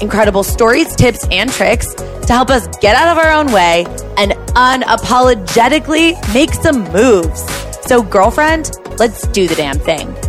incredible stories, tips, and tricks to help us get out of our own way and unapologetically make some moves. So, girlfriend, let's do the damn thing.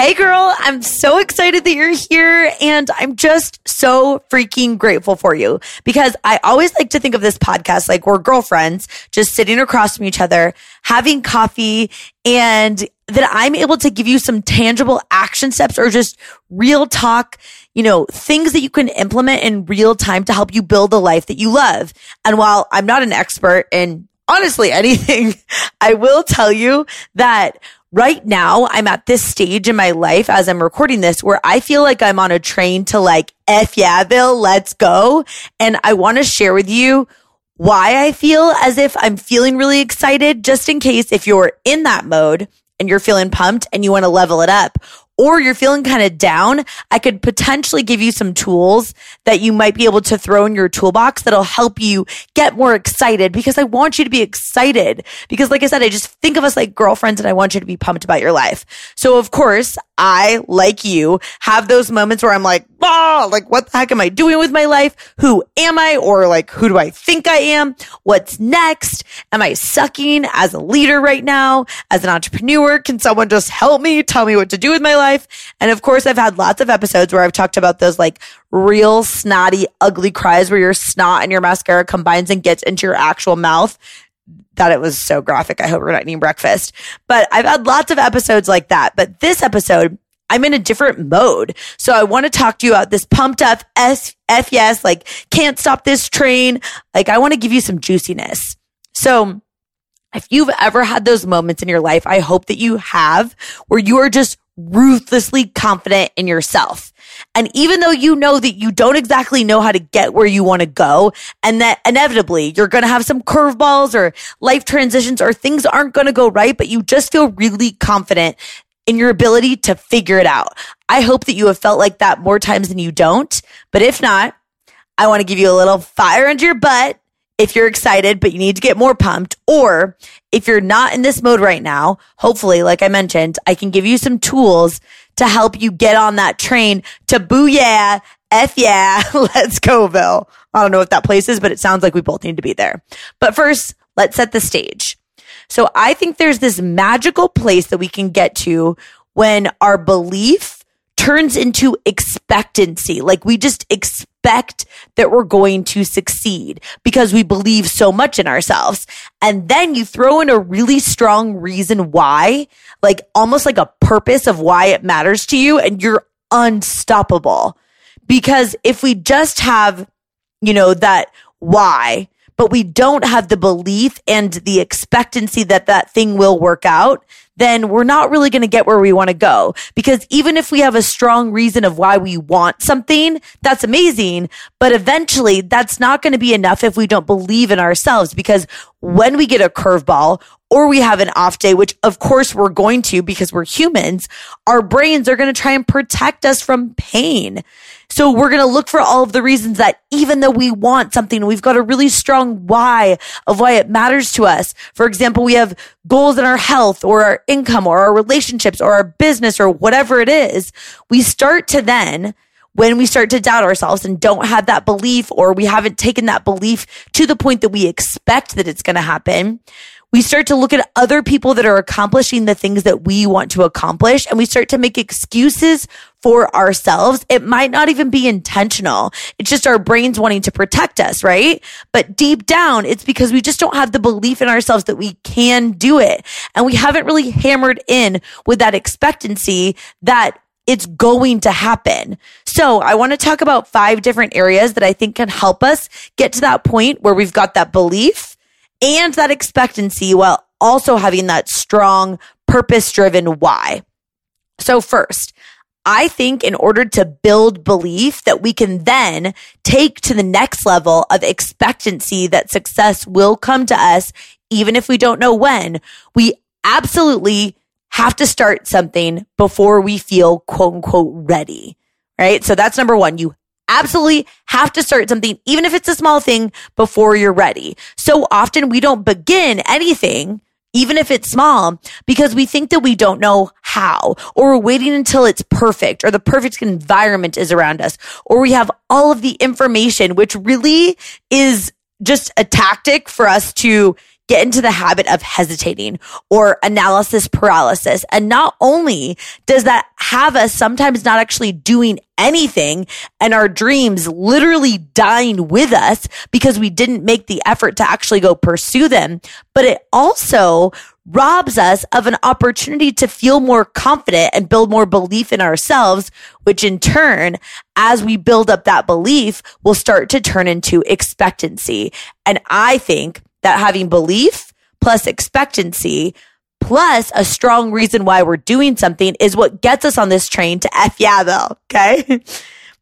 Hey girl, I'm so excited that you're here and I'm just so freaking grateful for you because I always like to think of this podcast like we're girlfriends just sitting across from each other, having coffee and that I'm able to give you some tangible action steps or just real talk, you know, things that you can implement in real time to help you build the life that you love. And while I'm not an expert in honestly anything, I will tell you that right now I'm at this stage in my life as I'm recording this where I feel like I'm on a train to like F yeah, Bill, let's go. And I want to share with you why I feel as if I'm feeling really excited, just in case if you're in that mode and you're feeling pumped and you want to level it up or you're feeling kind of down, I could potentially give you some tools that you might be able to throw in your toolbox that'll help you get more excited because I want you to be excited. Because like I said, I just think of us like girlfriends and I want you to be pumped about your life. So of course, I, like you, have those moments where I'm like, oh, like, what the heck am I doing with my life? Who am I? Or like, who do I think I am? What's next? Am I sucking as a leader right now? As an entrepreneur? Can someone just help me? Tell me what to do with my life? And of course, I've had lots of episodes where I've talked about those like real snotty, ugly cries where your snot and your mascara combines and gets into your actual mouth thought it was so graphic. I hope we're not eating breakfast. But I've had lots of episodes like that. But this episode, I'm in a different mode. So I want to talk to you about this pumped up S F yes, like can't stop this train. Like I want to give you some juiciness. So if you've ever had those moments in your life, I hope that you have where you are just ruthlessly confident in yourself. And even though you know that you don't exactly know how to get where you want to go and that inevitably you're going to have some curveballs or life transitions or things aren't going to go right, but you just feel really confident in your ability to figure it out. I hope that you have felt like that more times than you don't. But if not, I want to give you a little fire under your butt if you're excited, but you need to get more pumped. Or if you're not in this mode right now, hopefully, like I mentioned, I can give you some tools to help you get on that train to booyah, F yeah, let's go, Bill. I don't know what that place is, but it sounds like we both need to be there. But first, let's set the stage. So I think there's this magical place that we can get to when our belief turns into expectancy. Like we just expect that we're going to succeed because we believe so much in ourselves. And then you throw in a really strong reason why, like almost like a purpose of why it matters to you and you're unstoppable. Because if we just have, you know, that why, but we don't have the belief and the expectancy that that thing will work out, then we're not really going to get where we want to go. Because even if we have a strong reason of why we want something, that's amazing. But eventually that's not going to be enough if we don't believe in ourselves. Because when we get a curveball or we have an off day, which of course we're going to because we're humans, our brains are going to try and protect us from pain. So we're going to look for all of the reasons that even though we want something, we've got a really strong why of why it matters to us. For example, we have goals in our health or our income or our relationships or our business or whatever it is. We start to then when we start to doubt ourselves and don't have that belief or we haven't taken that belief to the point that we expect that it's going to happen, we start to look at other people that are accomplishing the things that we want to accomplish and we start to make excuses for ourselves. It might not even be intentional. It's just our brains wanting to protect us, right? But deep down, it's because we just don't have the belief in ourselves that we can do it. And we haven't really hammered in with that expectancy that it's going to happen. So I want to talk about five different areas that I think can help us get to that point where we've got that belief and that expectancy while also having that strong purpose driven why. So first, I think in order to build belief that we can then take to the next level of expectancy that success will come to us, even if we don't know when, we absolutely have to start something before we feel quote unquote ready. Right. So that's number one. You absolutely have to start something, even if it's a small thing before you're ready. So often we don't begin anything even if it's small, because we think that we don't know how, or we're waiting until it's perfect, or the perfect environment is around us, or we have all of the information, which really is just a tactic for us to get into the habit of hesitating or analysis paralysis. And not only does that have us sometimes not actually doing anything and our dreams literally dying with us because we didn't make the effort to actually go pursue them, but it also robs us of an opportunity to feel more confident and build more belief in ourselves, which in turn, as we build up that belief, will start to turn into expectancy. And I think that having belief plus expectancy plus a strong reason why we're doing something is what gets us on this train to F yeah though. Okay.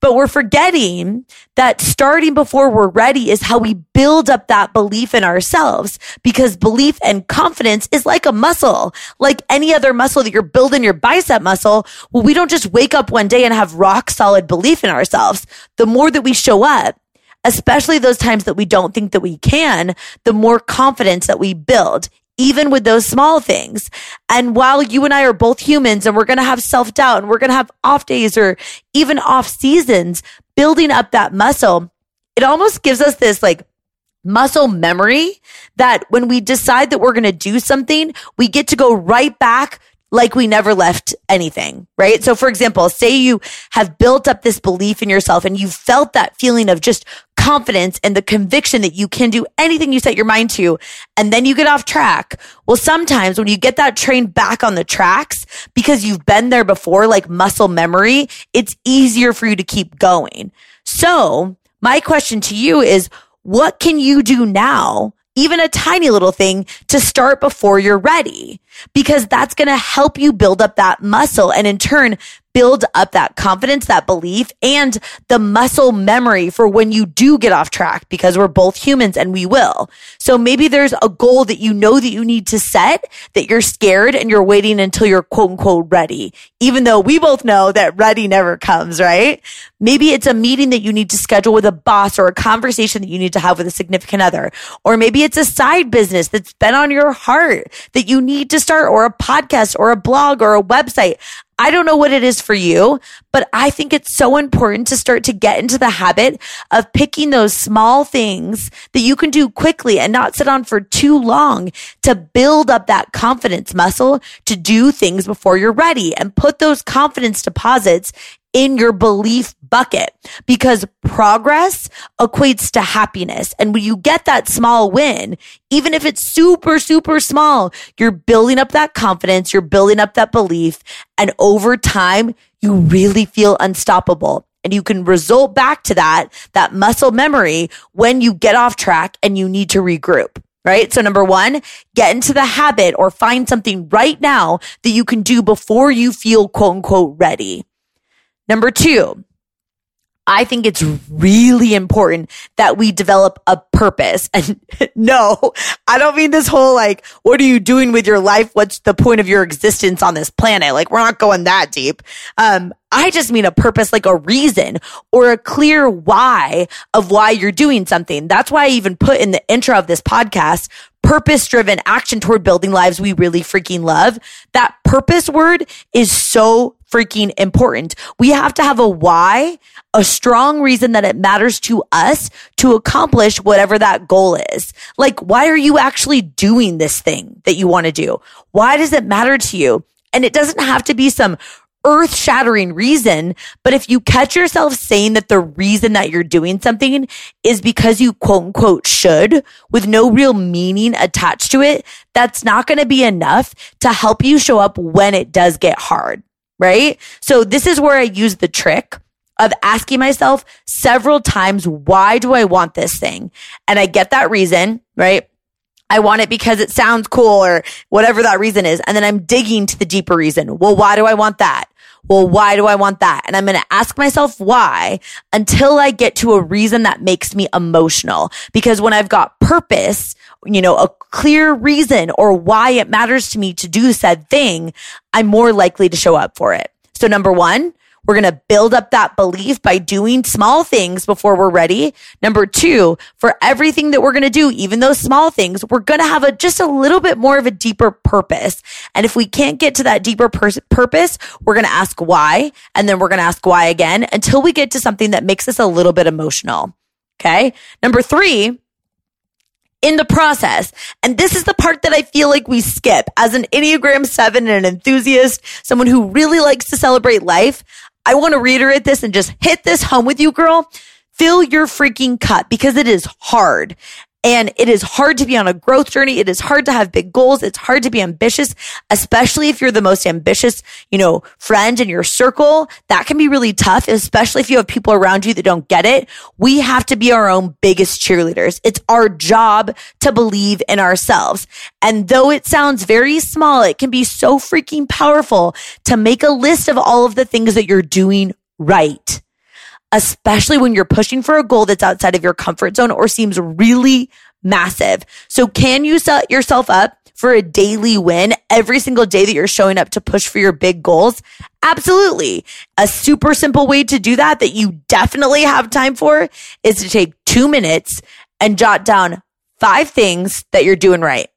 But we're forgetting that starting before we're ready is how we build up that belief in ourselves because belief and confidence is like a muscle, like any other muscle that you're building your bicep muscle. Well, we don't just wake up one day and have rock solid belief in ourselves. The more that we show up, especially those times that we don't think that we can, the more confidence that we build, even with those small things. And while you and I are both humans and we're going to have self doubt and we're going to have off days or even off seasons, building up that muscle, it almost gives us this like muscle memory that when we decide that we're going to do something, we get to go right back like we never left anything, right? So for example, say you have built up this belief in yourself and you felt that feeling of just confidence and the conviction that you can do anything you set your mind to. And then you get off track. Well, sometimes when you get that train back on the tracks because you've been there before, like muscle memory, it's easier for you to keep going. So my question to you is, what can you do now even a tiny little thing to start before you're ready because that's going to help you build up that muscle and in turn build up that confidence, that belief and the muscle memory for when you do get off track because we're both humans and we will. So maybe there's a goal that you know that you need to set that you're scared and you're waiting until you're quote unquote ready, even though we both know that ready never comes, right? Maybe it's a meeting that you need to schedule with a boss or a conversation that you need to have with a significant other. Or maybe it's a side business that's been on your heart that you need to start or a podcast or a blog or a website. I don't know what it is for you, but I think it's so important to start to get into the habit of picking those small things that you can do quickly and not sit on for too long to build up that confidence muscle to do things before you're ready and put those confidence deposits in your belief bucket because progress equates to happiness. And when you get that small win, even if it's super, super small, you're building up that confidence. You're building up that belief. And over time, you really feel unstoppable. And you can result back to that, that muscle memory when you get off track and you need to regroup right? So number one, get into the habit or find something right now that you can do before you feel quote unquote ready. Number two, I think it's really important that we develop a purpose. And no, I don't mean this whole like, what are you doing with your life? What's the point of your existence on this planet? Like, we're not going that deep. Um, I just mean a purpose, like a reason or a clear why of why you're doing something. That's why I even put in the intro of this podcast, purpose driven action toward building lives we really freaking love. That purpose word is so freaking important. We have to have a why, a strong reason that it matters to us to accomplish whatever that goal is. Like, why are you actually doing this thing that you want to do? Why does it matter to you? And it doesn't have to be some earth shattering reason. But if you catch yourself saying that the reason that you're doing something is because you quote unquote should with no real meaning attached to it, that's not going to be enough to help you show up when it does get hard right? So this is where I use the trick of asking myself several times, why do I want this thing? And I get that reason, right? I want it because it sounds cool or whatever that reason is. And then I'm digging to the deeper reason. Well, why do I want that? Well, why do I want that? And I'm going to ask myself why until I get to a reason that makes me emotional. Because when I've got purpose, you know, a clear reason or why it matters to me to do said thing, I'm more likely to show up for it. So number one, we're going to build up that belief by doing small things before we're ready. Number two, for everything that we're going to do, even those small things, we're going to have a just a little bit more of a deeper purpose. And if we can't get to that deeper purpose, we're going to ask why. And then we're going to ask why again until we get to something that makes us a little bit emotional. Okay. Number three, in the process. And this is the part that I feel like we skip as an Enneagram 7 and an enthusiast, someone who really likes to celebrate life. I want to reiterate this and just hit this home with you, girl. Fill your freaking cup because it is hard. And it is hard to be on a growth journey. It is hard to have big goals. It's hard to be ambitious, especially if you're the most ambitious, you know, friend in your circle. That can be really tough, especially if you have people around you that don't get it. We have to be our own biggest cheerleaders. It's our job to believe in ourselves. And though it sounds very small, it can be so freaking powerful to make a list of all of the things that you're doing right especially when you're pushing for a goal that's outside of your comfort zone or seems really massive. So can you set yourself up for a daily win every single day that you're showing up to push for your big goals? Absolutely. A super simple way to do that that you definitely have time for is to take two minutes and jot down five things that you're doing right.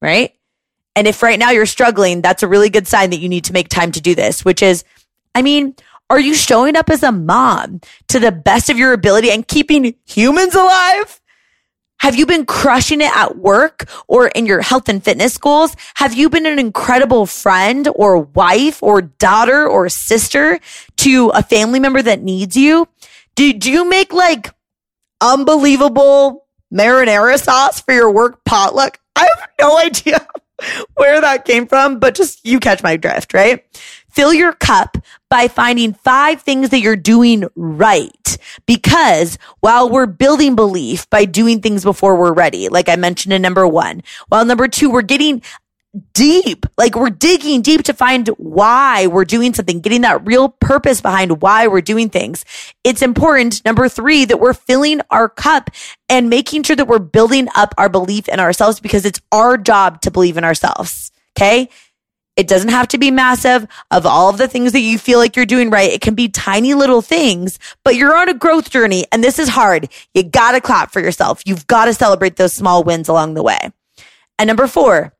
Right. And if right now you're struggling, that's a really good sign that you need to make time to do this, which is, I mean, are you showing up as a mom to the best of your ability and keeping humans alive? Have you been crushing it at work or in your health and fitness goals? Have you been an incredible friend or wife or daughter or sister to a family member that needs you? Do, do you make like unbelievable marinara sauce for your work potluck? I have no idea where that came from, but just you catch my drift, right? Fill your cup by finding five things that you're doing right. Because while we're building belief by doing things before we're ready, like I mentioned in number one, while number two, we're getting deep, like we're digging deep to find why we're doing something, getting that real purpose behind why we're doing things. It's important, number three, that we're filling our cup and making sure that we're building up our belief in ourselves because it's our job to believe in ourselves. Okay. It doesn't have to be massive of all of the things that you feel like you're doing right. It can be tiny little things, but you're on a growth journey and this is hard. You gotta clap for yourself. You've got to celebrate those small wins along the way. And number four,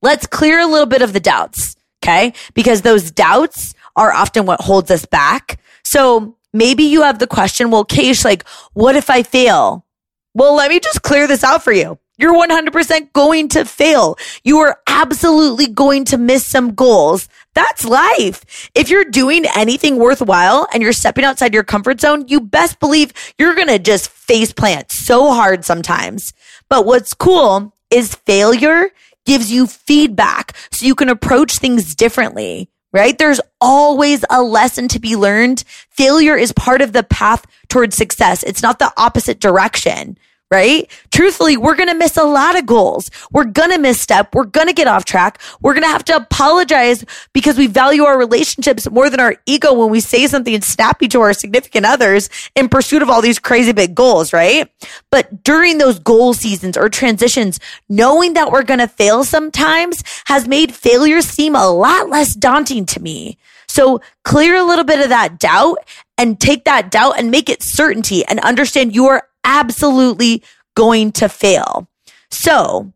let's clear a little bit of the doubts. Okay. Because those doubts are often what holds us back. So maybe you have the question, well, Keish, like, what if I fail? Well, let me just clear this out for you. You're 100% going to fail. You are absolutely going to miss some goals. That's life. If you're doing anything worthwhile and you're stepping outside your comfort zone, you best believe you're going to just face plant so hard sometimes. But what's cool is failure gives you feedback so you can approach things differently right? There's always a lesson to be learned. Failure is part of the path towards success. It's not the opposite direction right? Truthfully, we're going to miss a lot of goals. We're going to misstep. We're going to get off track. We're going to have to apologize because we value our relationships more than our ego when we say something snappy to our significant others in pursuit of all these crazy big goals, right? But during those goal seasons or transitions, knowing that we're going to fail sometimes has made failure seem a lot less daunting to me. So clear a little bit of that doubt and take that doubt and make it certainty and understand you are absolutely going to fail. So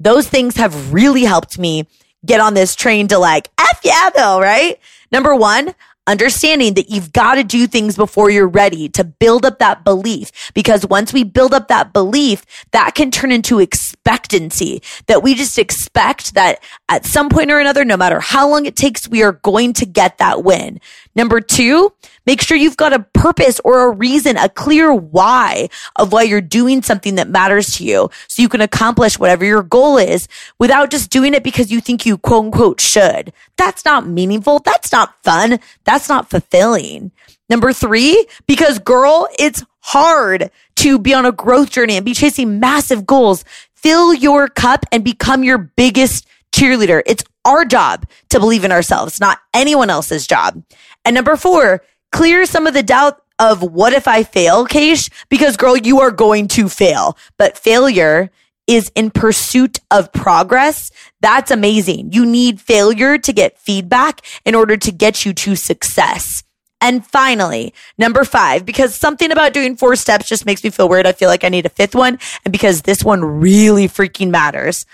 those things have really helped me get on this train to like, F yeah, though, right? Number one, understanding that you've got to do things before you're ready to build up that belief. Because once we build up that belief, that can turn into expectancy that we just expect that at some point or another, no matter how long it takes, we are going to get that win. Number two, make sure you've got a purpose or a reason, a clear why of why you're doing something that matters to you so you can accomplish whatever your goal is without just doing it because you think you quote unquote should. That's not meaningful. That's not fun. That's not fulfilling. Number three, because girl, it's hard to be on a growth journey and be chasing massive goals. fill your cup and become your biggest cheerleader. It's our job to believe in ourselves, not anyone else's job. And number four, clear some of the doubt of what if I fail, Keish? Because girl, you are going to fail, but failure is in pursuit of progress. That's amazing. You need failure to get feedback in order to get you to success. And finally, number five, because something about doing four steps just makes me feel weird. I feel like I need a fifth one. And because this one really freaking matters.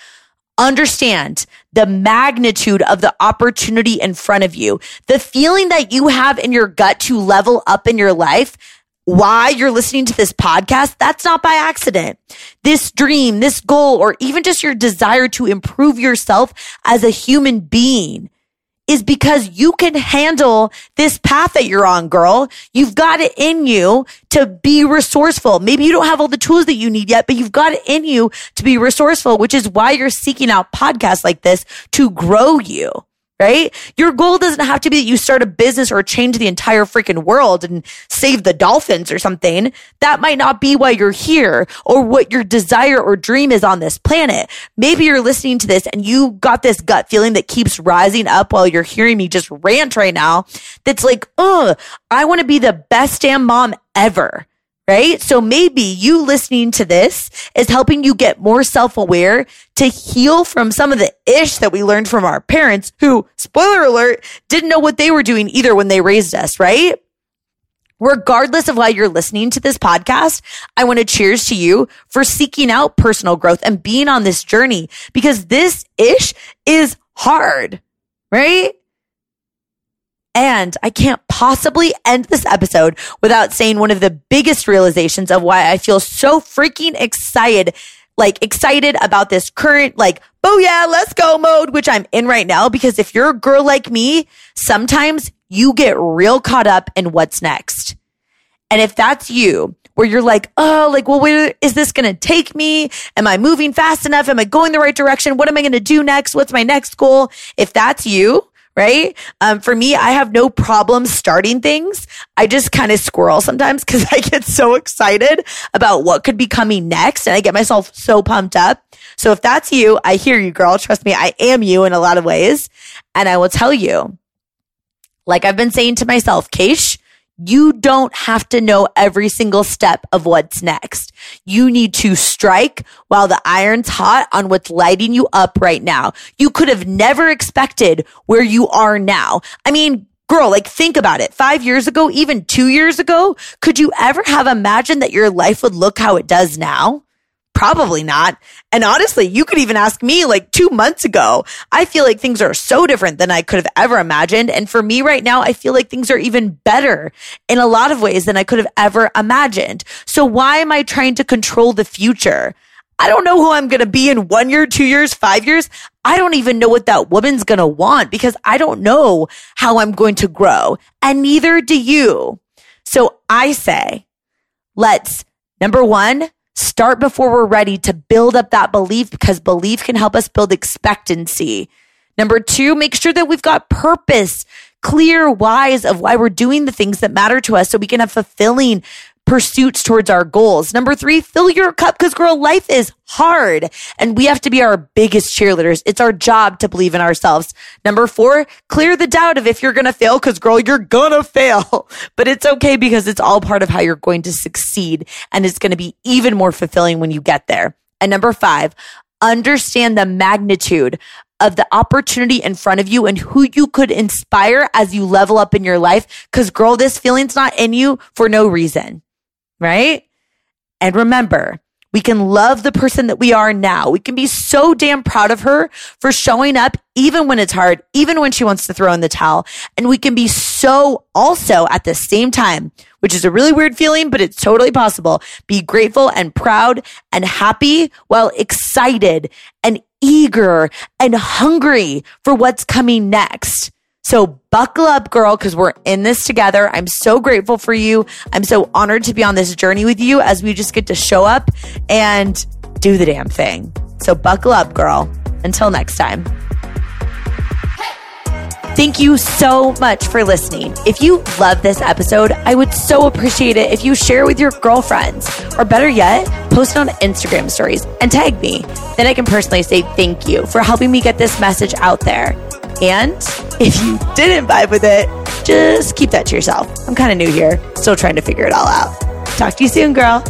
Understand the magnitude of the opportunity in front of you. The feeling that you have in your gut to level up in your life why you're listening to this podcast, that's not by accident. This dream, this goal, or even just your desire to improve yourself as a human being is because you can handle this path that you're on, girl. You've got it in you to be resourceful. Maybe you don't have all the tools that you need yet, but you've got it in you to be resourceful, which is why you're seeking out podcasts like this to grow you right? Your goal doesn't have to be that you start a business or change the entire freaking world and save the dolphins or something. That might not be why you're here or what your desire or dream is on this planet. Maybe you're listening to this and you got this gut feeling that keeps rising up while you're hearing me just rant right now. That's like, oh, I want to be the best damn mom ever right? So maybe you listening to this is helping you get more self aware to heal from some of the ish that we learned from our parents who, spoiler alert, didn't know what they were doing either when they raised us, right? Regardless of why you're listening to this podcast, I want to cheers to you for seeking out personal growth and being on this journey because this ish is hard, right? And I can't possibly end this episode without saying one of the biggest realizations of why I feel so freaking excited, like excited about this current, like, oh yeah, let's go mode, which I'm in right now. Because if you're a girl like me, sometimes you get real caught up in what's next. And if that's you, where you're like, oh, like, well, where is this going to take me? Am I moving fast enough? Am I going the right direction? What am I going to do next? What's my next goal? If that's you, right? Um, for me, I have no problem starting things. I just kind of squirrel sometimes because I get so excited about what could be coming next and I get myself so pumped up. So if that's you, I hear you, girl. Trust me, I am you in a lot of ways. And I will tell you, like I've been saying to myself, Keish, you don't have to know every single step of what's next. You need to strike while the iron's hot on what's lighting you up right now. You could have never expected where you are now. I mean, girl, like think about it. Five years ago, even two years ago, could you ever have imagined that your life would look how it does now? Probably not. And honestly, you could even ask me like two months ago. I feel like things are so different than I could have ever imagined. And for me right now, I feel like things are even better in a lot of ways than I could have ever imagined. So why am I trying to control the future? I don't know who I'm going to be in one year, two years, five years. I don't even know what that woman's going to want because I don't know how I'm going to grow and neither do you. So I say, let's number one, Start before we're ready to build up that belief because belief can help us build expectancy. Number two, make sure that we've got purpose, clear whys of why we're doing the things that matter to us so we can have fulfilling pursuits towards our goals. Number three, fill your cup because girl, life is hard and we have to be our biggest cheerleaders. It's our job to believe in ourselves. Number four, clear the doubt of if you're going to fail because girl, you're going to fail, but it's okay because it's all part of how you're going to succeed and it's going to be even more fulfilling when you get there. And number five, understand the magnitude of the opportunity in front of you and who you could inspire as you level up in your life. Cause girl, this feeling's not in you for no reason right? And remember, we can love the person that we are now. We can be so damn proud of her for showing up even when it's hard, even when she wants to throw in the towel. And we can be so also at the same time, which is a really weird feeling, but it's totally possible. Be grateful and proud and happy while excited and eager and hungry for what's coming next. So buckle up, girl, because we're in this together. I'm so grateful for you. I'm so honored to be on this journey with you as we just get to show up and do the damn thing. So buckle up, girl. Until next time. Thank you so much for listening. If you love this episode, I would so appreciate it if you share with your girlfriends, or better yet, post it on Instagram stories and tag me. Then I can personally say thank you for helping me get this message out there. And if you didn't vibe with it, just keep that to yourself. I'm kind of new here, still trying to figure it all out. Talk to you soon, girl.